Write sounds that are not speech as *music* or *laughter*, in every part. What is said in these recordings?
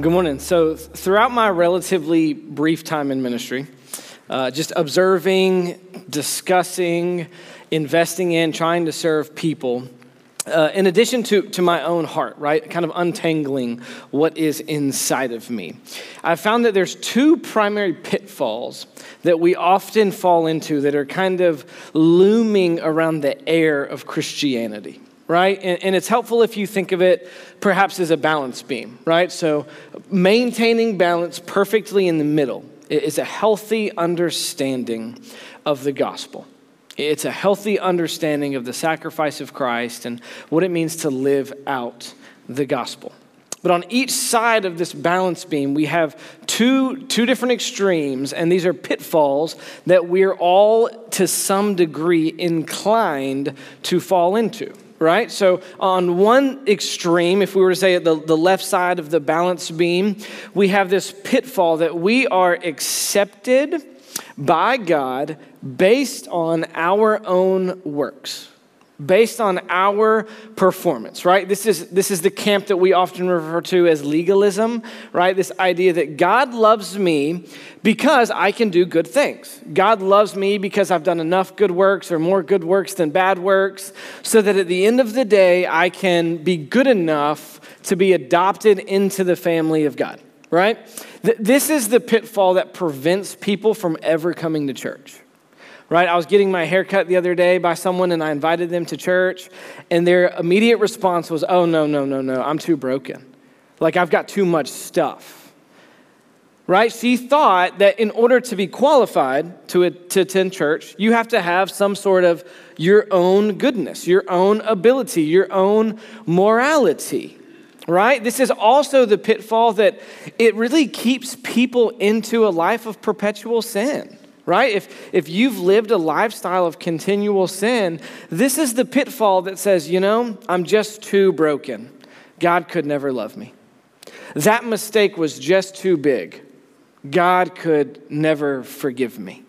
Well, good morning. So, throughout my relatively brief time in ministry, uh, just observing, discussing, investing in, trying to serve people, uh, in addition to, to my own heart, right? Kind of untangling what is inside of me. I've found that there's two primary pitfalls that we often fall into that are kind of looming around the air of Christianity right? And, and, it's helpful if you think of it perhaps as a balance beam, right? So maintaining balance perfectly in the middle is a healthy understanding of the gospel. It's a healthy understanding of the sacrifice of Christ and what it means to live out the gospel. But on each side of this balance beam, we have two, two different extremes, and these are pitfalls that we're all, to some degree, inclined to fall into right? So, on one extreme, if we were to say the, the left side of the balance beam, we have this pitfall that we are accepted by God based on our own works based on our performance right? This is this is the camp that we often refer to as legalism right? This idea that god loves me because i can do good things. God loves me because i've done enough good works or more good works than bad works so that at the end of the day i can be good enough to be adopted into the family of god right? This is the pitfall that prevents people from ever coming to church right? I was getting my hair cut the other day by someone and I invited them to church, and their immediate response was, Oh, no, no, no, no, I'm too broken. Like, I've got too much stuff. Right? She thought that in order to be qualified to, to attend church, you have to have some sort of your own goodness, your own ability, your own morality right? This is also the pitfall that it really keeps people into a life of perpetual sin right? If, if you've lived a lifestyle of continual sin, this is the pitfall that says, you know, I'm just too broken. God could never love me. That mistake was just too big. God could never forgive me.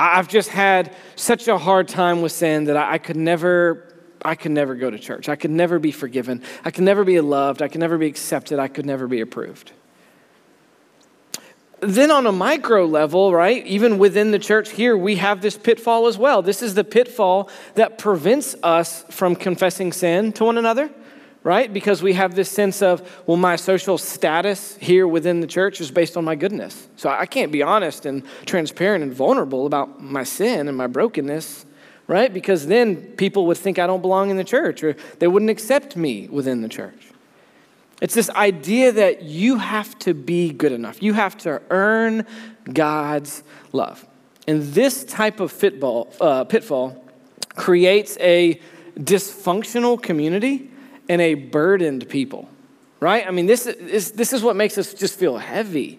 I've just had such a hard time with sin that I, could never I could never go to church. I could never be forgiven. I could never be loved. I could never be accepted. I could never be approved then on a micro level, right, even within the church here, we have this pitfall as well. This is the pitfall that prevents us from confessing sin to one another, right? Because we have this sense of, well, my social status here within the church is based on my goodness. So I can't be honest and transparent and vulnerable about my sin and my brokenness, right? Because then people would think I don't belong in the church or they wouldn't accept me within the church. It's this idea that you have to be good enough. You have to earn God's love. And this type of fitball, uh, pitfall creates a dysfunctional community and a burdened people, right? I mean, this is, this is what makes us just feel heavy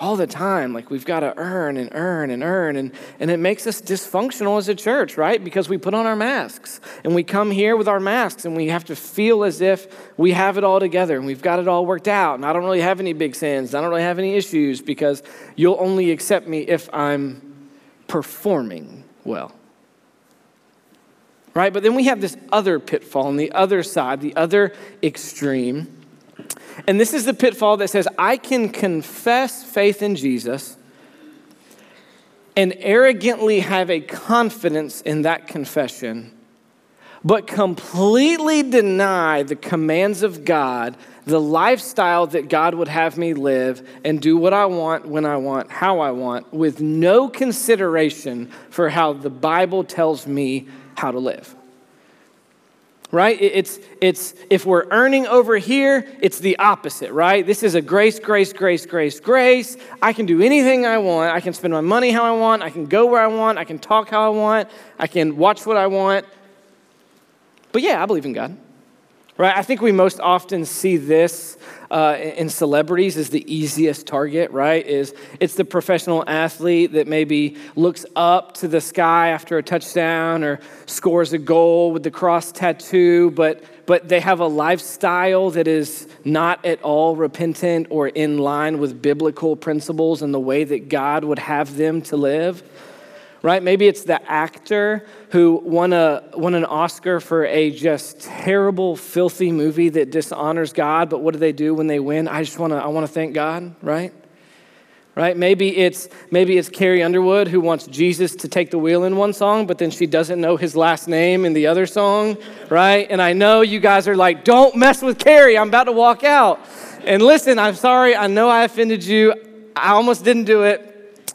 all the time. Like we've got to earn and earn and earn. And, and it makes us dysfunctional as a church, right? Because we put on our masks and we come here with our masks and we have to feel as if we have it all together and we've got it all worked out. And I don't really have any big sins. I don't really have any issues because you'll only accept me if I'm performing well. Right? But then we have this other pitfall on the other side, the other extreme and this is the pitfall that says, I can confess faith in Jesus and arrogantly have a confidence in that confession, but completely deny the commands of God, the lifestyle that God would have me live, and do what I want, when I want, how I want, with no consideration for how the Bible tells me how to live right? It's, it's, if we're earning over here, it's the opposite, right? This is a grace, grace, grace, grace, grace. I can do anything I want. I can spend my money how I want. I can go where I want. I can talk how I want. I can watch what I want. But yeah, I believe in God right? I think we most often see this uh, in celebrities as the easiest target, right? Is it's the professional athlete that maybe looks up to the sky after a touchdown or scores a goal with the cross tattoo, but but they have a lifestyle that is not at all repentant or in line with biblical principles and the way that God would have them to live right? Maybe it's the actor who won, a, won an Oscar for a just terrible, filthy movie that dishonors God, but what do they do when they win? I just want to I want to thank God, right? Right? Maybe it's maybe it's Carrie Underwood who wants Jesus to take the wheel in one song, but then she doesn't know his last name in the other song, right? And I know you guys are like, "Don't mess with Carrie. I'm about to walk out." And listen, I'm sorry. I know I offended you. I almost didn't do it.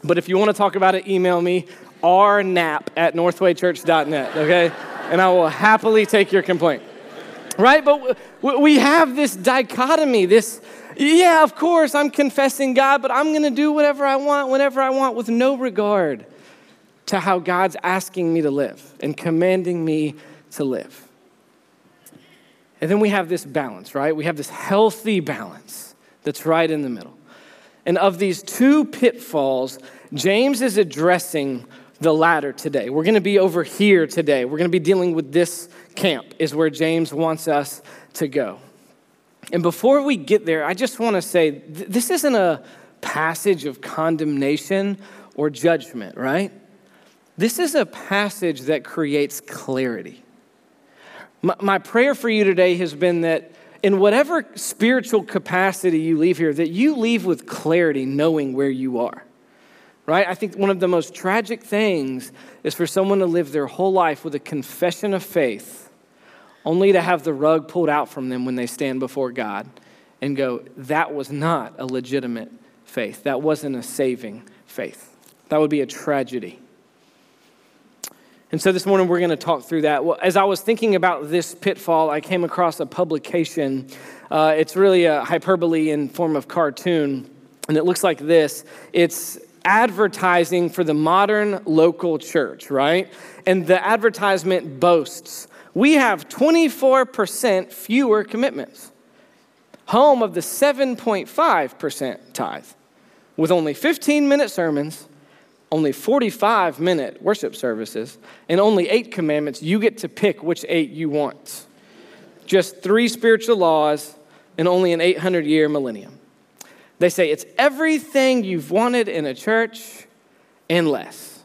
But if you want to talk about it, email me rnap at northwaychurch.net, okay? And I will happily take your complaint. Right? But we have this dichotomy, this, yeah, of course, I'm confessing God, but I'm going to do whatever I want, whenever I want, with no regard to how God's asking me to live and commanding me to live. And then we have this balance, right? We have this healthy balance that's right in the middle. And of these two pitfalls, James is addressing the latter today. We're going to be over here today. We're going to be dealing with this camp, is where James wants us to go. And before we get there, I just want to say th- this isn't a passage of condemnation or judgment, right? This is a passage that creates clarity. My, my prayer for you today has been that in whatever spiritual capacity you leave here, that you leave with clarity knowing where you are right? I think one of the most tragic things is for someone to live their whole life with a confession of faith, only to have the rug pulled out from them when they stand before God and go, that was not a legitimate faith. That wasn't a saving faith. That would be a tragedy. And so this morning we're going to talk through that. Well, as I was thinking about this pitfall, I came across a publication. Uh, it's really a hyperbole in form of cartoon, and it looks like this. It's advertising for the modern local church, right? And the advertisement boasts we have 24% fewer commitments, home of the 7.5% tithe, with only 15 minute sermons, only 45 minute worship services, and only eight commandments. You get to pick which eight you want. Just three spiritual laws and only an 800 year millennium. They say it's everything you've wanted in a church and less.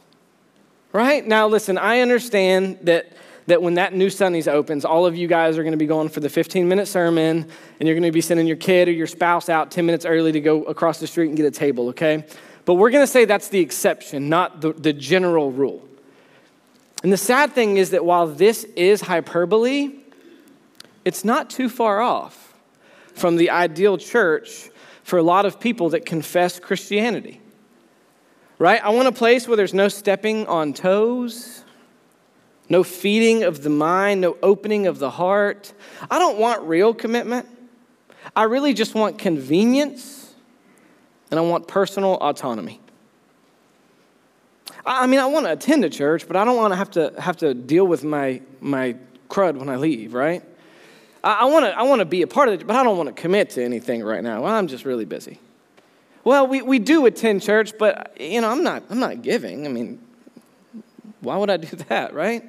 Right? Now, listen, I understand that, that when that new Sundays opens, all of you guys are going to be going for the 15 minute sermon, and you're going to be sending your kid or your spouse out 10 minutes early to go across the street and get a table, okay? But we're going to say that's the exception, not the, the general rule. And the sad thing is that while this is hyperbole, it's not too far off from the ideal church for a lot of people that confess Christianity. Right? I want a place where there's no stepping on toes, no feeding of the mind, no opening of the heart. I don't want real commitment. I really just want convenience and I want personal autonomy. I mean, I want to attend a church, but I don't want to have to have to deal with my my crud when I leave, right? I, want to I want to be a part of it, but I don't want to commit to anything right now. Well, I'm just really busy. Well, we, we do attend church, but you know, I'm not I'm not giving. I mean, why would I do *laughs* that, right?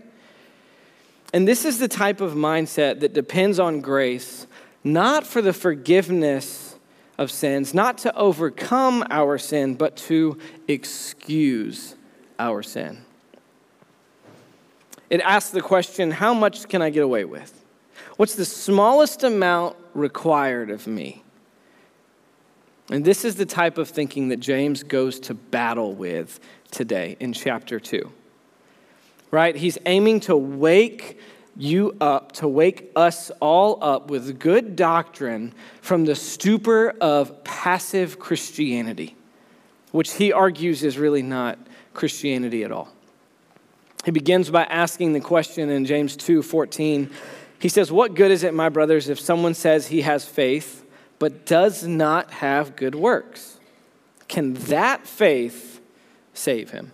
And this is the type of mindset that depends on grace, not for the forgiveness of sins, not to overcome our sin, but to excuse our sin. It asks the question how much can I get away with? What's the smallest amount required of me? And this is the type of thinking that James goes to battle with today in chapter 2. Right? He's aiming to wake you up, to wake us all up with good doctrine from the stupor of passive Christianity, which he argues is really not Christianity at all. He begins by asking the question in James 2 14 he says, What good is it, my brothers, if someone says he has faith but does not have good works? Can that faith save him?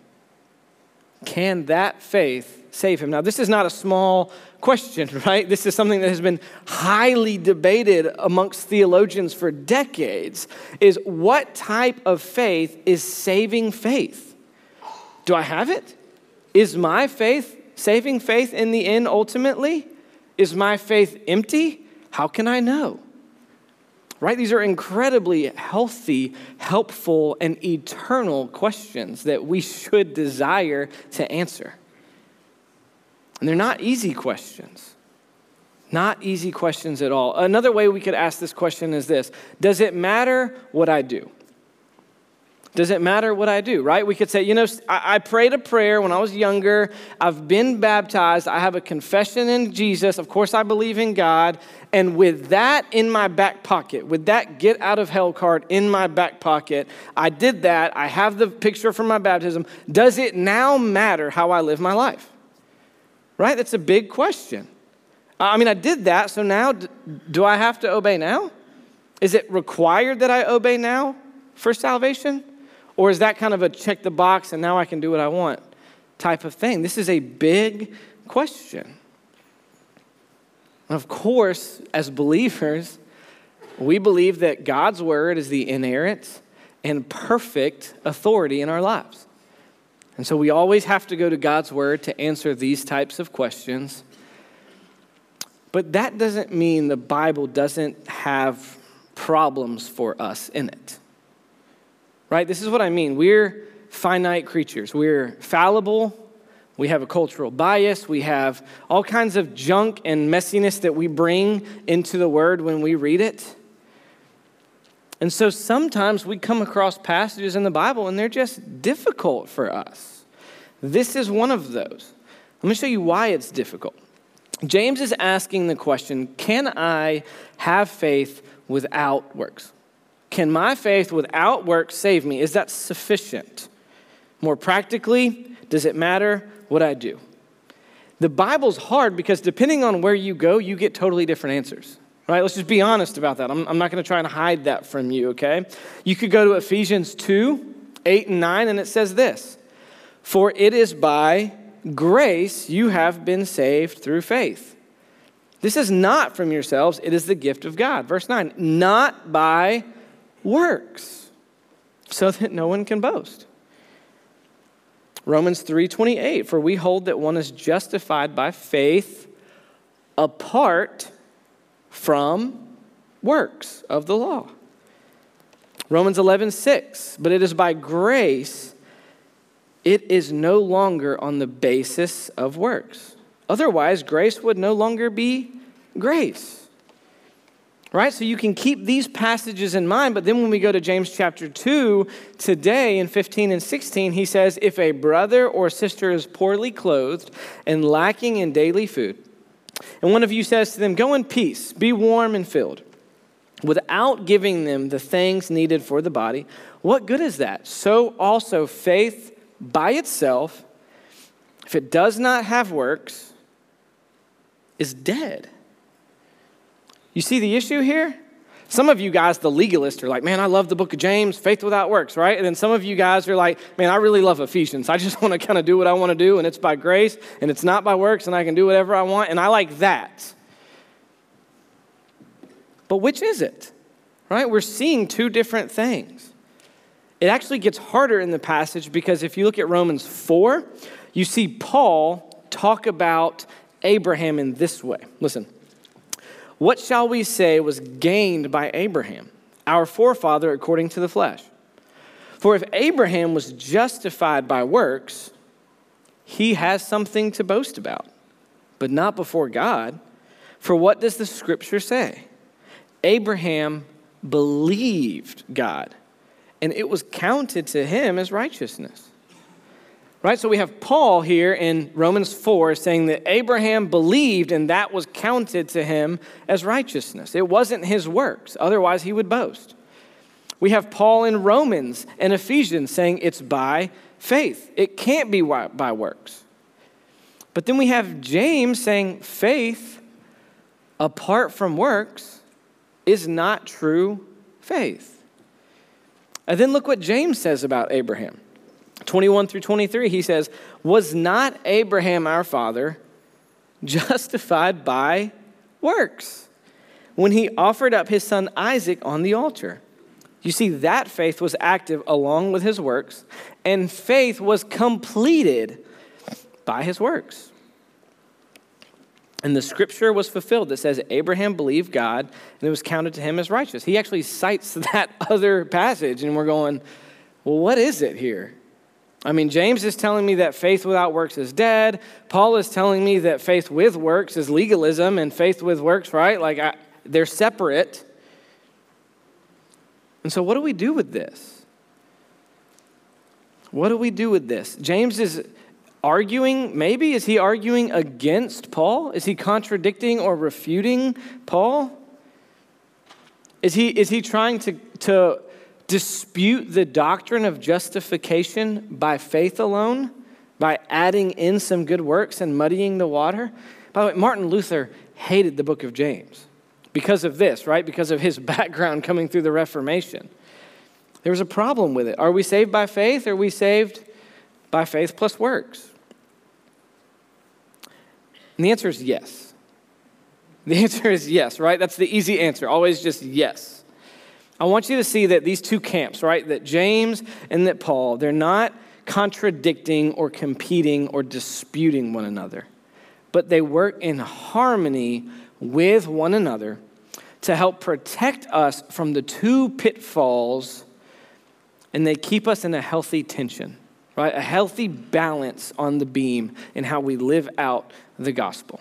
Can that faith save him? Now, this is not a small question, *laughs* right? This is something that has been highly debated amongst theologians for decades is what type of faith is saving faith? Do I have it? Is my faith saving faith in the end ultimately? Is my faith empty? How can I know? right? These are incredibly healthy, helpful, and eternal questions that we should desire to answer. And they're not easy questions. Not easy questions at all. Another way we could ask this question is this Does it matter what I do? Does it matter what I do, right? We could say, you know, I, I, prayed a prayer when I was younger. I've been baptized. I have a confession in Jesus. Of course, I believe in God. And with that in my back pocket, with that get out of hell card in my back pocket, I did that. I have the picture from my baptism. Does it now matter how I live my life? Right? That's a big question. I mean, I did that, so now do I have to obey now? Is it required that I obey now for salvation? Or is that kind of a check the box and now I can do what I want type of thing? This is a big question. And of course, as believers, we believe that God's word is the inerrant and perfect authority in our lives. And so we always have to go to God's word to answer these types of questions. But that doesn't mean the Bible doesn't have problems for us in it right? This is what I mean. We're finite creatures, we're fallible. We have a cultural bias. We have all kinds of junk and messiness that we bring into the word when we read it. And so sometimes we come across passages in the Bible and they're just difficult for us. This is one of those. Let me show you why it's difficult. James is asking the question Can I have faith without works? Can my faith without works save me? Is that sufficient? More practically, does it matter what I do? The Bible's hard because depending on where you go, you get totally different answers. Right? Let's just be honest about that. I'm, I'm not going to try and hide that from you, okay? You could go to Ephesians 2 8 and 9, and it says this For it is by grace you have been saved through faith. This is not from yourselves, it is the gift of God. Verse 9, not by works so that no one can boast. Romans 3:28 for we hold that one is justified by faith apart from works of the law. Romans 11:6 but it is by grace it is no longer on the basis of works. Otherwise grace would no longer be grace. Right? So you can keep these passages in mind, but then when we go to James chapter 2 today in 15 and 16, he says, If a brother or sister is poorly clothed and lacking in daily food, and one of you says to them, Go in peace, be warm and filled, without giving them the things needed for the body, what good is that? So also faith by itself, if it does not have works, is dead. You see the issue here? Some of you guys, the legalists, are like, man, I love the book of James, faith without works, right? And then some of you guys are like, man, I really love Ephesians. I just *laughs* want to kind of do what I want to do, and it's by grace, and it's not by works, and I can do whatever I want, and I like that. But which is it? Right? We're seeing two different things. It actually gets harder in the passage because if you look at Romans 4, you see Paul talk about Abraham in this way. Listen. What shall we say was gained by Abraham, our forefather according to the flesh? For if Abraham was justified by works, he has something to boast about, but not before God. For what does the scripture say? Abraham believed God, and it was counted to him as righteousness. Right? So we have Paul here in Romans 4 saying that Abraham believed and that was counted to him as righteousness. It wasn't his works, otherwise, he would boast. We have Paul in Romans and Ephesians saying it's by faith, it can't be by works. But then we have James saying faith apart from works is not true faith. And then look what James says about Abraham. 21 through 23, he says, Was not Abraham our father justified by works when he offered up his son Isaac on the altar? You see, that faith was active along with his works, and faith was completed by his works. And the scripture was fulfilled that says Abraham believed God and it was counted to him as righteous. He actually cites *laughs* that other passage, and we're going, well, what is it here? I mean, James is telling me that faith without works is dead. Paul is telling me that faith with works is legalism, and faith with works, right? Like, I, they're separate. And so, what do we do with this? What do we do with this? James is arguing, maybe, is he arguing against Paul? Is he contradicting or refuting Paul? Is he, is he trying to, to dispute the doctrine of justification by faith alone, by adding in some good works and muddying the water? By the way, Martin Luther hated the book of James because of this, right? Because of his *laughs* background coming through the Reformation. There was a problem with it. Are we saved by faith or are we saved by faith plus works? And the answer is yes. The *laughs* answer is yes, right? That's the easy answer. Always just yes. I want you to see that these two camps, right, that James and that Paul, they're not contradicting or competing or disputing one another, but they work in harmony with one another to help protect us from the two pitfalls and they keep us in a healthy tension, right? A healthy balance on the beam in how we live out the gospel.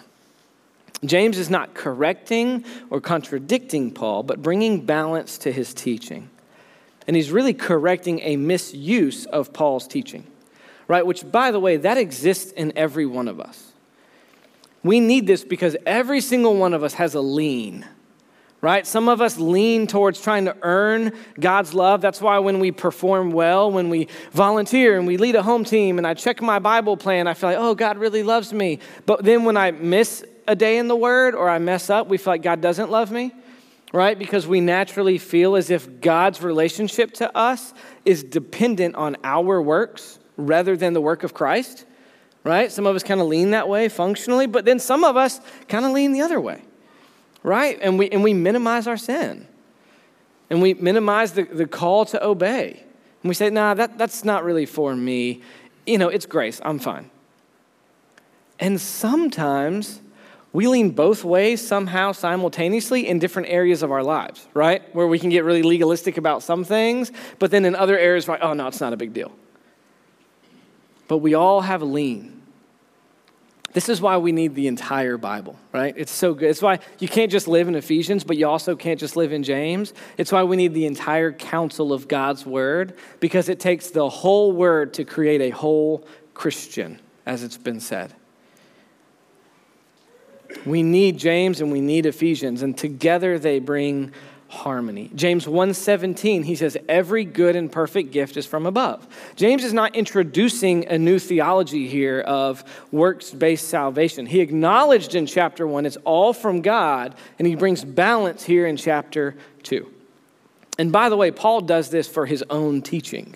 James is not correcting or contradicting Paul, but bringing balance to his teaching. And he's really correcting a misuse of Paul's teaching, right? Which, by the way, that exists in every one of us. We need this because every single one of us has a lean right? Some of us lean towards trying to earn God's love. That's why when we perform well, when we volunteer and we lead a home team and I check my Bible plan, I feel like, oh, God really loves me. But then when I miss a day in the Word or I mess up, we feel like God doesn't love me, right? Because we naturally feel as if God's relationship to us is dependent on our works rather than the work of Christ, right? Some of us kind of lean that way functionally, but then some of us kind of lean the other way right? And we, and we minimize our sin. And we minimize the, the call to obey. And we say, nah, that, that's not really for me. You know, it's grace. I'm fine. And sometimes we lean both ways somehow simultaneously in different areas of our lives, right? Where we can get really legalistic about some things, but then in other areas, like, oh, no, it's not a big deal. But we all have a lean. This is why we need the entire Bible, right? It's so good. It's why you can't just live in Ephesians, but you also can't just live in James. It's why we need the entire counsel of God's word, because it takes the whole word to create a whole Christian, as it's been said. We need James and we need Ephesians, and together they bring harmony. James 1:17 he says every good and perfect gift is from above. James is not introducing a new theology here of works-based salvation. He acknowledged in chapter 1 it's all from God and he brings balance here in chapter 2. And by the way, Paul does this for his own teaching.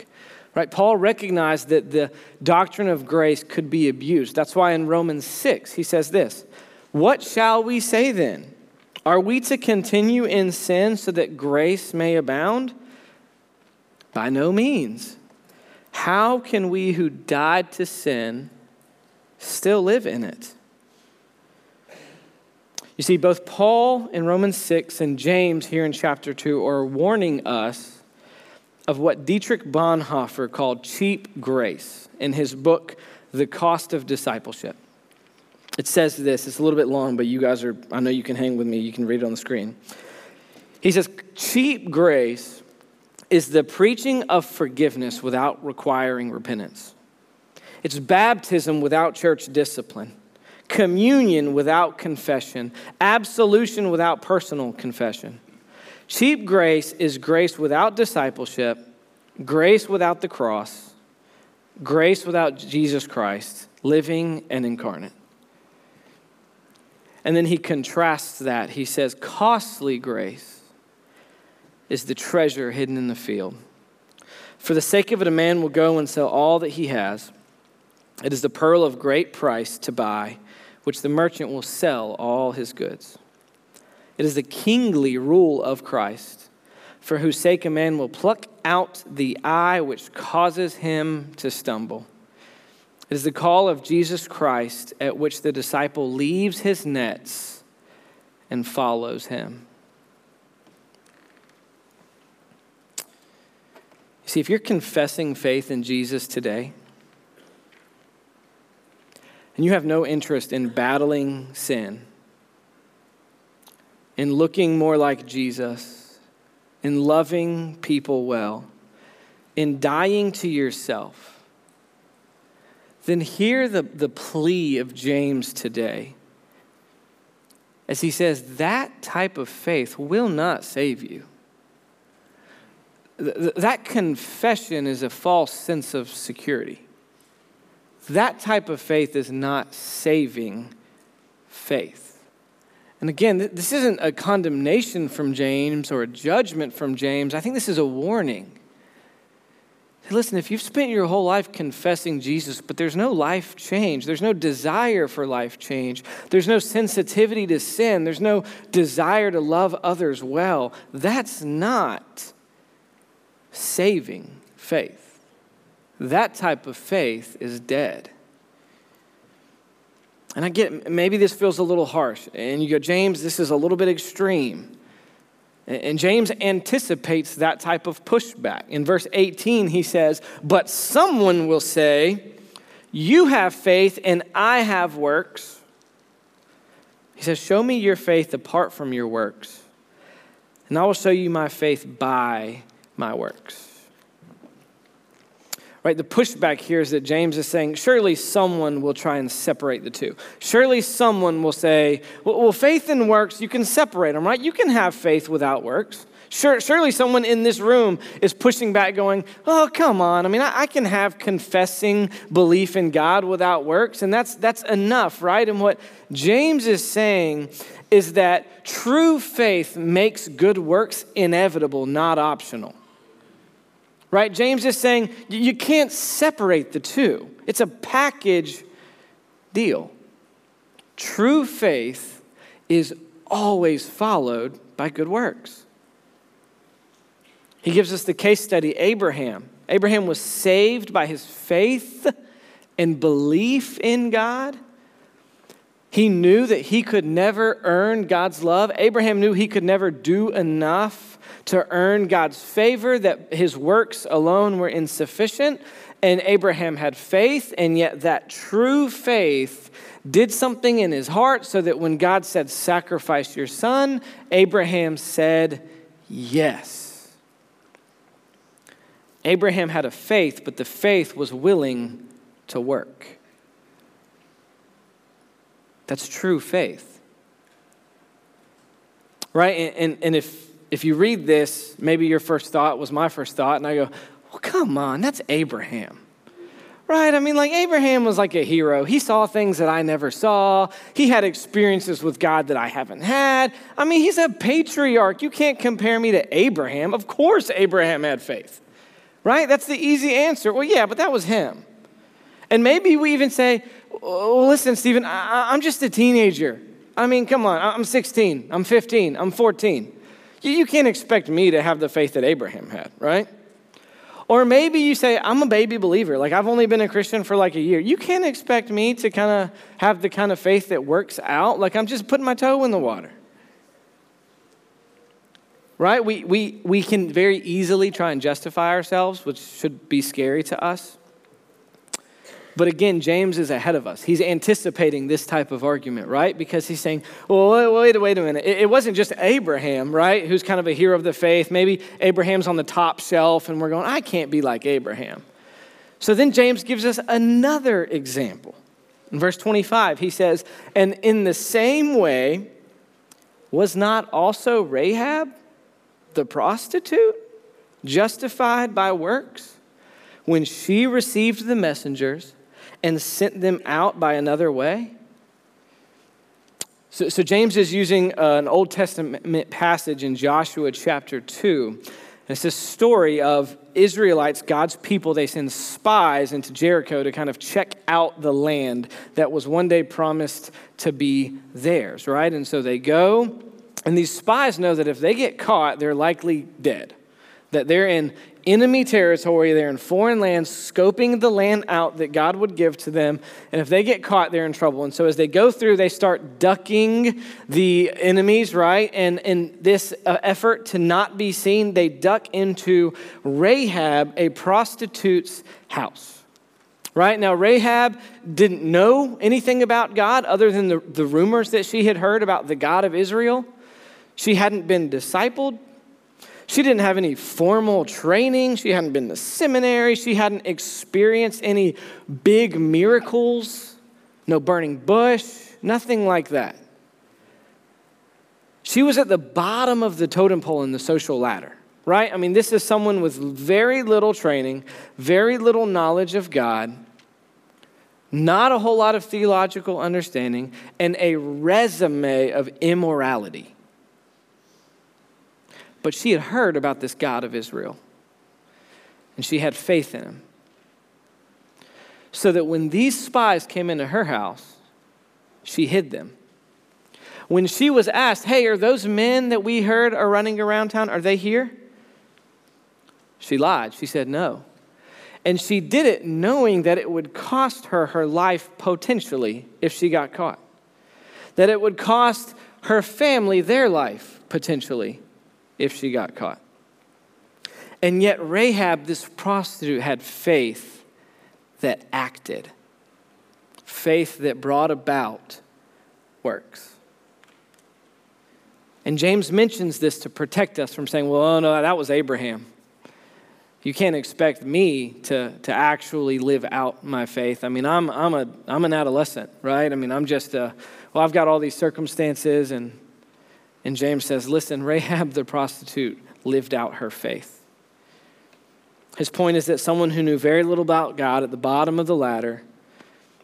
Right? Paul recognized that the doctrine of grace could be abused. That's why in Romans 6 he says this, "What shall we say then?" Are we to continue in sin so that grace may abound? By no means. How can we who died to sin still live in it? You see, both Paul in Romans 6 and James here in chapter 2 are warning us of what Dietrich Bonhoeffer called cheap grace in his book, The Cost of Discipleship. It says this, it's a little bit long, but you guys are, I know you can hang with me, you can read it on the screen. He says, cheap grace is the preaching of forgiveness without requiring repentance. It's baptism without church discipline, communion without confession, absolution without personal confession. Cheap grace is grace without discipleship, grace without the cross, grace without Jesus Christ, living and incarnate. And then he contrasts that. He says, Costly grace is the treasure hidden in the field. For the sake of it, a man will go and sell all that he has. It is the pearl of great price to buy, which the merchant will sell all his goods. It is the kingly rule of Christ, for whose sake a man will pluck out the eye which causes him to stumble It is the call of Jesus Christ at which the disciple leaves his nets and follows him. See, if you're confessing faith in Jesus today, and you have no interest in battling sin, in looking more like Jesus, in loving people well, in dying to yourself, then hear the, the plea of James today. As he says, that type of faith will not save you that confession is a false sense of security. That type of faith is not saving faith. And again, this isn't a condemnation from James or a judgment from James. I think this is a warning. Listen, if you've spent your whole life confessing Jesus, but there's no life change, there's no desire for life change, there's no sensitivity to sin, there's no desire to love others well, that's not saving faith. That type of faith is dead. And I get maybe this feels a little harsh. And you go, James, this is a little bit extreme. And James anticipates that type of pushback. In verse 18, he says, But someone will say, You have faith and I have works. He says, Show me your faith apart from your works, and I will show you my faith by my works. Right, the pushback here is that James is saying, surely someone will try and separate the two. Surely someone will say, well, faith and works, you can separate them, right? You can have faith without works. Sure, surely someone in this room is pushing back, going, Oh, come on. I mean, I, I, can have confessing belief in God without works, and that's, that's enough, right? And what James is saying is that true faith makes good works inevitable, not optional right? James is saying you can't separate the two, it's a package deal. True faith is always followed by good works. He gives us the case study Abraham. Abraham was saved by his faith and belief in God. He knew that he could never earn God's love. Abraham knew he could never do enough to earn God's favor, that his works alone were insufficient. And Abraham had faith, and yet that true faith did something in his heart so that when God said, Sacrifice your son, Abraham said, Yes. Abraham had a faith, but the faith was willing to work. That's true faith. Right? And, and, and if if you read this, maybe your first thought was my first thought, and I go, well, come on, that's Abraham. Right? I mean, like, Abraham was like a hero. He saw things that I never saw. He had experiences with God that I haven't had. I mean, he's a patriarch. You can't compare me to Abraham. Of course, Abraham had faith. Right? That's the easy answer. Well, yeah, but that was him. And maybe we even say, well, listen, Stephen, I- I'm just a teenager. I mean, come on, I'm 16, I'm 15, I'm 14. You can't expect me to have the faith that Abraham had, right? Or maybe you say, I'm a baby believer. Like, I've only been a Christian for like a year. You can't expect me to kind of have the kind of faith that works out. Like, I'm just putting my toe in the water. Right? We, we, we can very easily try and justify ourselves, which should be scary to us. But again, James is ahead of us. He's anticipating this type of argument, right? Because he's saying, well, wait, wait, wait a minute. It wasn't just Abraham, right, who's kind of a hero of the faith. Maybe Abraham's on the top shelf, and we're going, I can't be like Abraham. So then James gives us another example. In verse 25, he says, And in the same way, was not also Rahab, the prostitute, justified by works when she received the messengers? And sent them out by another way? So, so James is using uh, an Old Testament passage in Joshua chapter 2. And it's this story of Israelites, God's people, they send spies into Jericho to kind of check out the land that was one day promised to be theirs, right? And so they go, and these spies know that if they get caught, they're likely dead. that they're in enemy territory, they're in foreign lands, scoping the land out that God would give to them. And if they get caught, they're in trouble. And so as they go through, they start ducking the enemies, right? And in this uh, effort to not be seen, they duck into Rahab, a prostitute's house. Right now, Rahab didn't know anything about God other than the, the rumors that she had heard about the God of Israel. She hadn't been discipled, she didn't have any formal training. She hadn't been to seminary. She hadn't experienced any big miracles, no burning bush, nothing like that. She was at the bottom of the totem pole in the social ladder, right? I mean, this is someone with very little training, very little knowledge of God, not a whole lot of theological understanding, and a resume of immorality. But she had heard about this God of Israel, and she had faith in him. So that when these spies came into her house, she hid them. When she was asked, Hey, are those men that we heard are running around town, are they here? She lied. She said no. And she did it knowing that it would cost her her life potentially if she got caught, that it would cost her family their life potentially if she got caught. And yet, Rahab, this prostitute, had faith that acted, faith that brought about works. And James mentions this to protect us from saying, well, oh no, that was Abraham. You can't expect me to, to actually live out my faith. I mean, I'm, I'm, a, I'm an adolescent, right? I mean, I'm just a, well, I've got all these circumstances and and James says, Listen, Rahab the prostitute lived out her faith. His point is that someone who knew very little about God at the bottom of the ladder,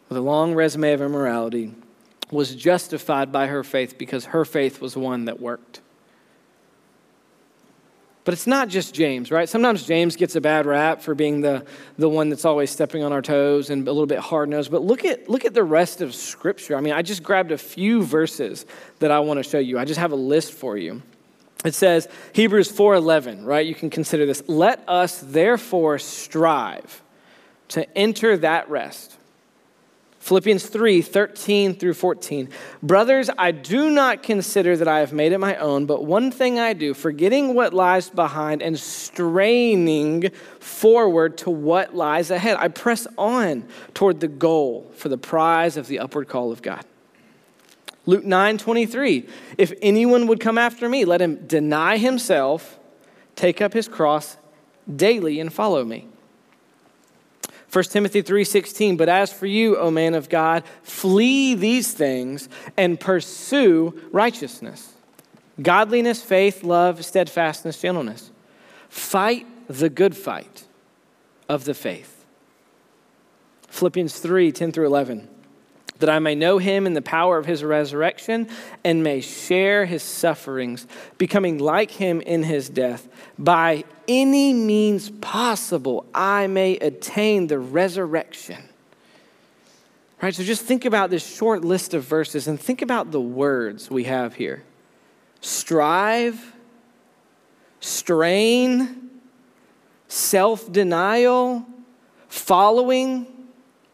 with a long resume of immorality, was justified by her faith because her faith was one that worked. But it's not just James, right? Sometimes James gets a bad rap for being the, the one that's always stepping on our toes and a little bit hard nosed. But look at, look at the rest of Scripture. I mean, I just grabbed a few verses that I want to show you. I just have a list for you. It says, Hebrews 4.11, right? You can consider this. Let us therefore strive to enter that rest Philippians 3 13 through 14. Brothers, I do not consider that I have made it my own, but one thing I do, forgetting what lies behind and straining forward to what lies ahead, I press on toward the goal for the prize of the upward call of God. Luke 9 23. If anyone would come after me, let him deny himself, take up his cross daily, and follow me. 1 Timothy 3:16 But as for you, O man of God, flee these things and pursue righteousness, godliness, faith, love, steadfastness, gentleness. Fight the good fight of the faith. Philippians 3 10 through 11 that I may know him in the power of his resurrection and may share his sufferings, becoming like him in his death. By any means possible, I may attain the resurrection. Right, so just think about this short list of verses and think about the words we have here strive, strain, self denial, following,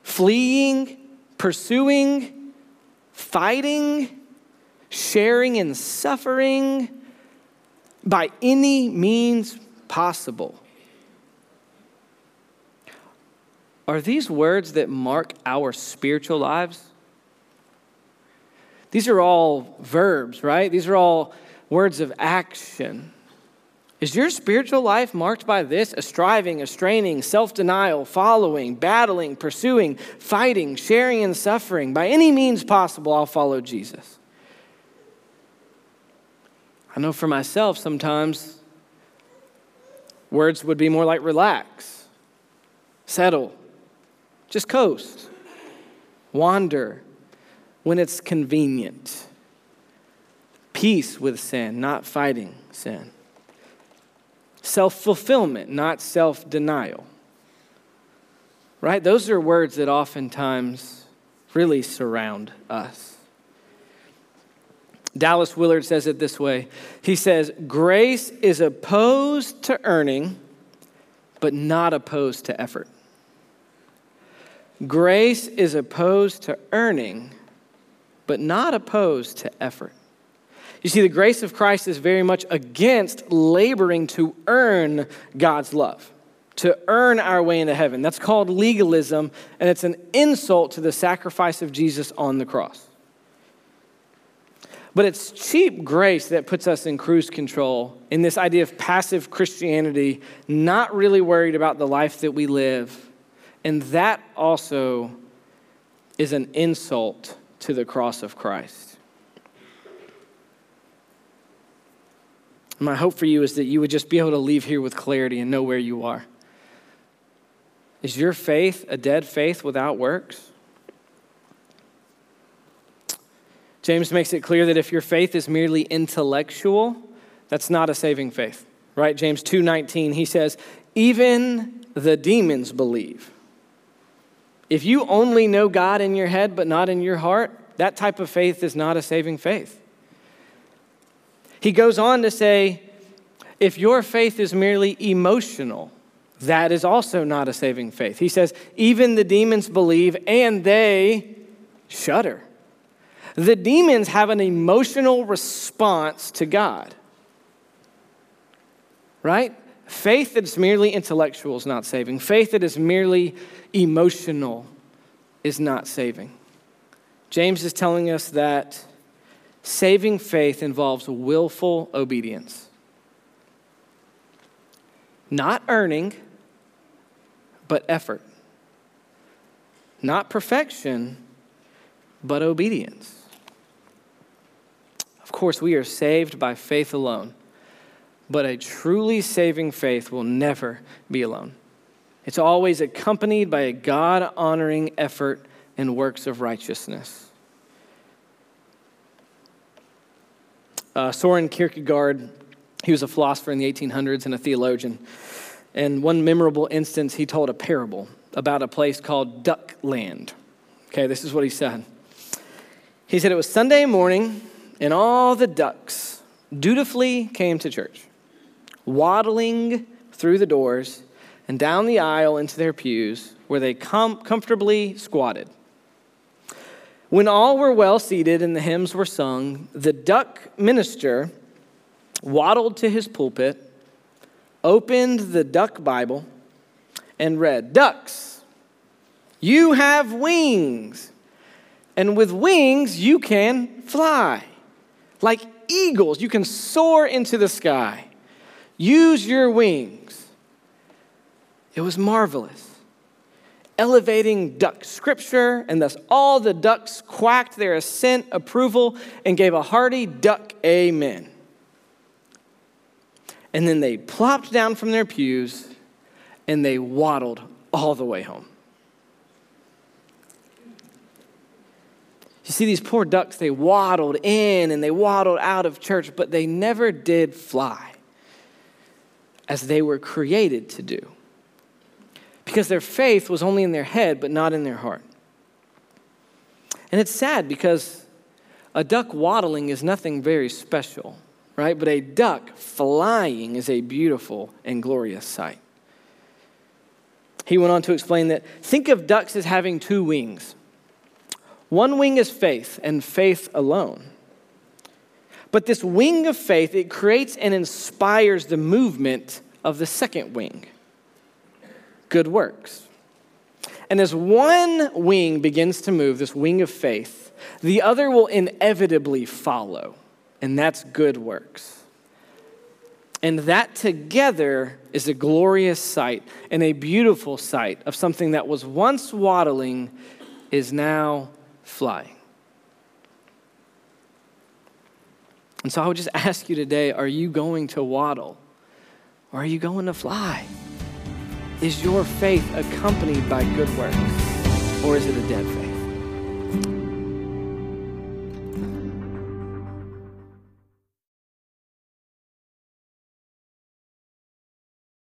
fleeing pursuing, fighting, sharing in suffering by any means possible. Are these words that mark our spiritual lives? These are all verbs, right? These are all words of action. Is your spiritual life marked by this? A striving, a straining, self denial, following, battling, pursuing, fighting, sharing, and suffering. By any means possible, I'll follow Jesus. I know for myself, sometimes words would be more like relax, settle, just coast, wander when it's convenient, peace with sin, not fighting sin self fulfillment, not self denial. Right? Those are words that oftentimes really surround us. Dallas Willard says it this way He says, Grace is opposed to earning, but not opposed to effort. Grace is opposed to earning, but not opposed to effort. You see, the grace of Christ is very much against laboring to earn God's love, to earn our way into heaven. That's called legalism, and it's an insult to the sacrifice of Jesus on the cross. But it's cheap grace that puts us in cruise control in this idea of passive Christianity, not really worried about the life that we live. And that also is an insult to the cross of Christ. My hope for you is that you would just be able to leave here with clarity and know where you are. Is your faith a dead faith without works? James makes it clear that if your faith is merely intellectual, that's not a saving faith. Right? James 2:19 he says, "Even the demons believe." If you only know God in your head but not in your heart, that type of faith is not a saving faith. He goes on to say, if your faith is merely emotional, that is also not a saving faith. He says, even the demons believe and they shudder. The demons have an emotional response to God. Right? Faith that is merely intellectual is not saving. Faith that is merely emotional is not saving. James is telling us that saving faith involves willful obedience. Not earning, but effort. Not perfection, but obedience Of course, we are saved by faith alone, but a truly saving faith will never be alone. It's always accompanied by a God honoring effort and works of righteousness. Uh, Soren Kierkegaard, he was a philosopher in the 1800s and a theologian. And one memorable instance, he told a parable about a place called Duckland. Okay, this is what he said. He said it was Sunday morning and all the ducks dutifully came to church, waddling through the doors and down the aisle into their pews, where they com- comfortably squatted. When all were well seated and the hymns were sung, the duck minister waddled to his pulpit, opened the duck Bible, and read, Ducks, you have wings, and with wings you can fly. Like eagles, you can soar into the sky. Use your wings. It was marvelous. Elevating duck scripture, and thus all the ducks quacked their assent approval and gave a hearty duck amen. And then they plopped down from their pews and they waddled all the way home. You see, these poor ducks, they waddled in and they waddled out of church, but they never did fly as they were created to do. Because their faith was only in their head, but not in their heart. And it's sad because a duck waddling is nothing very special, right? But a duck flying is a beautiful and glorious sight. He went on to explain that think of ducks as having two wings. One wing is faith, and faith alone. But this wing of faith, it creates and inspires the movement of the second wing good works. And as one wing begins to move, this wing of faith, the other will inevitably follow, and that's good works. And that together is a glorious sight and a beautiful sight of something that was once waddling is now flying. And so I would just ask you today are you going to waddle or are you going to fly? Is your faith accompanied by good works or is it a dead faith?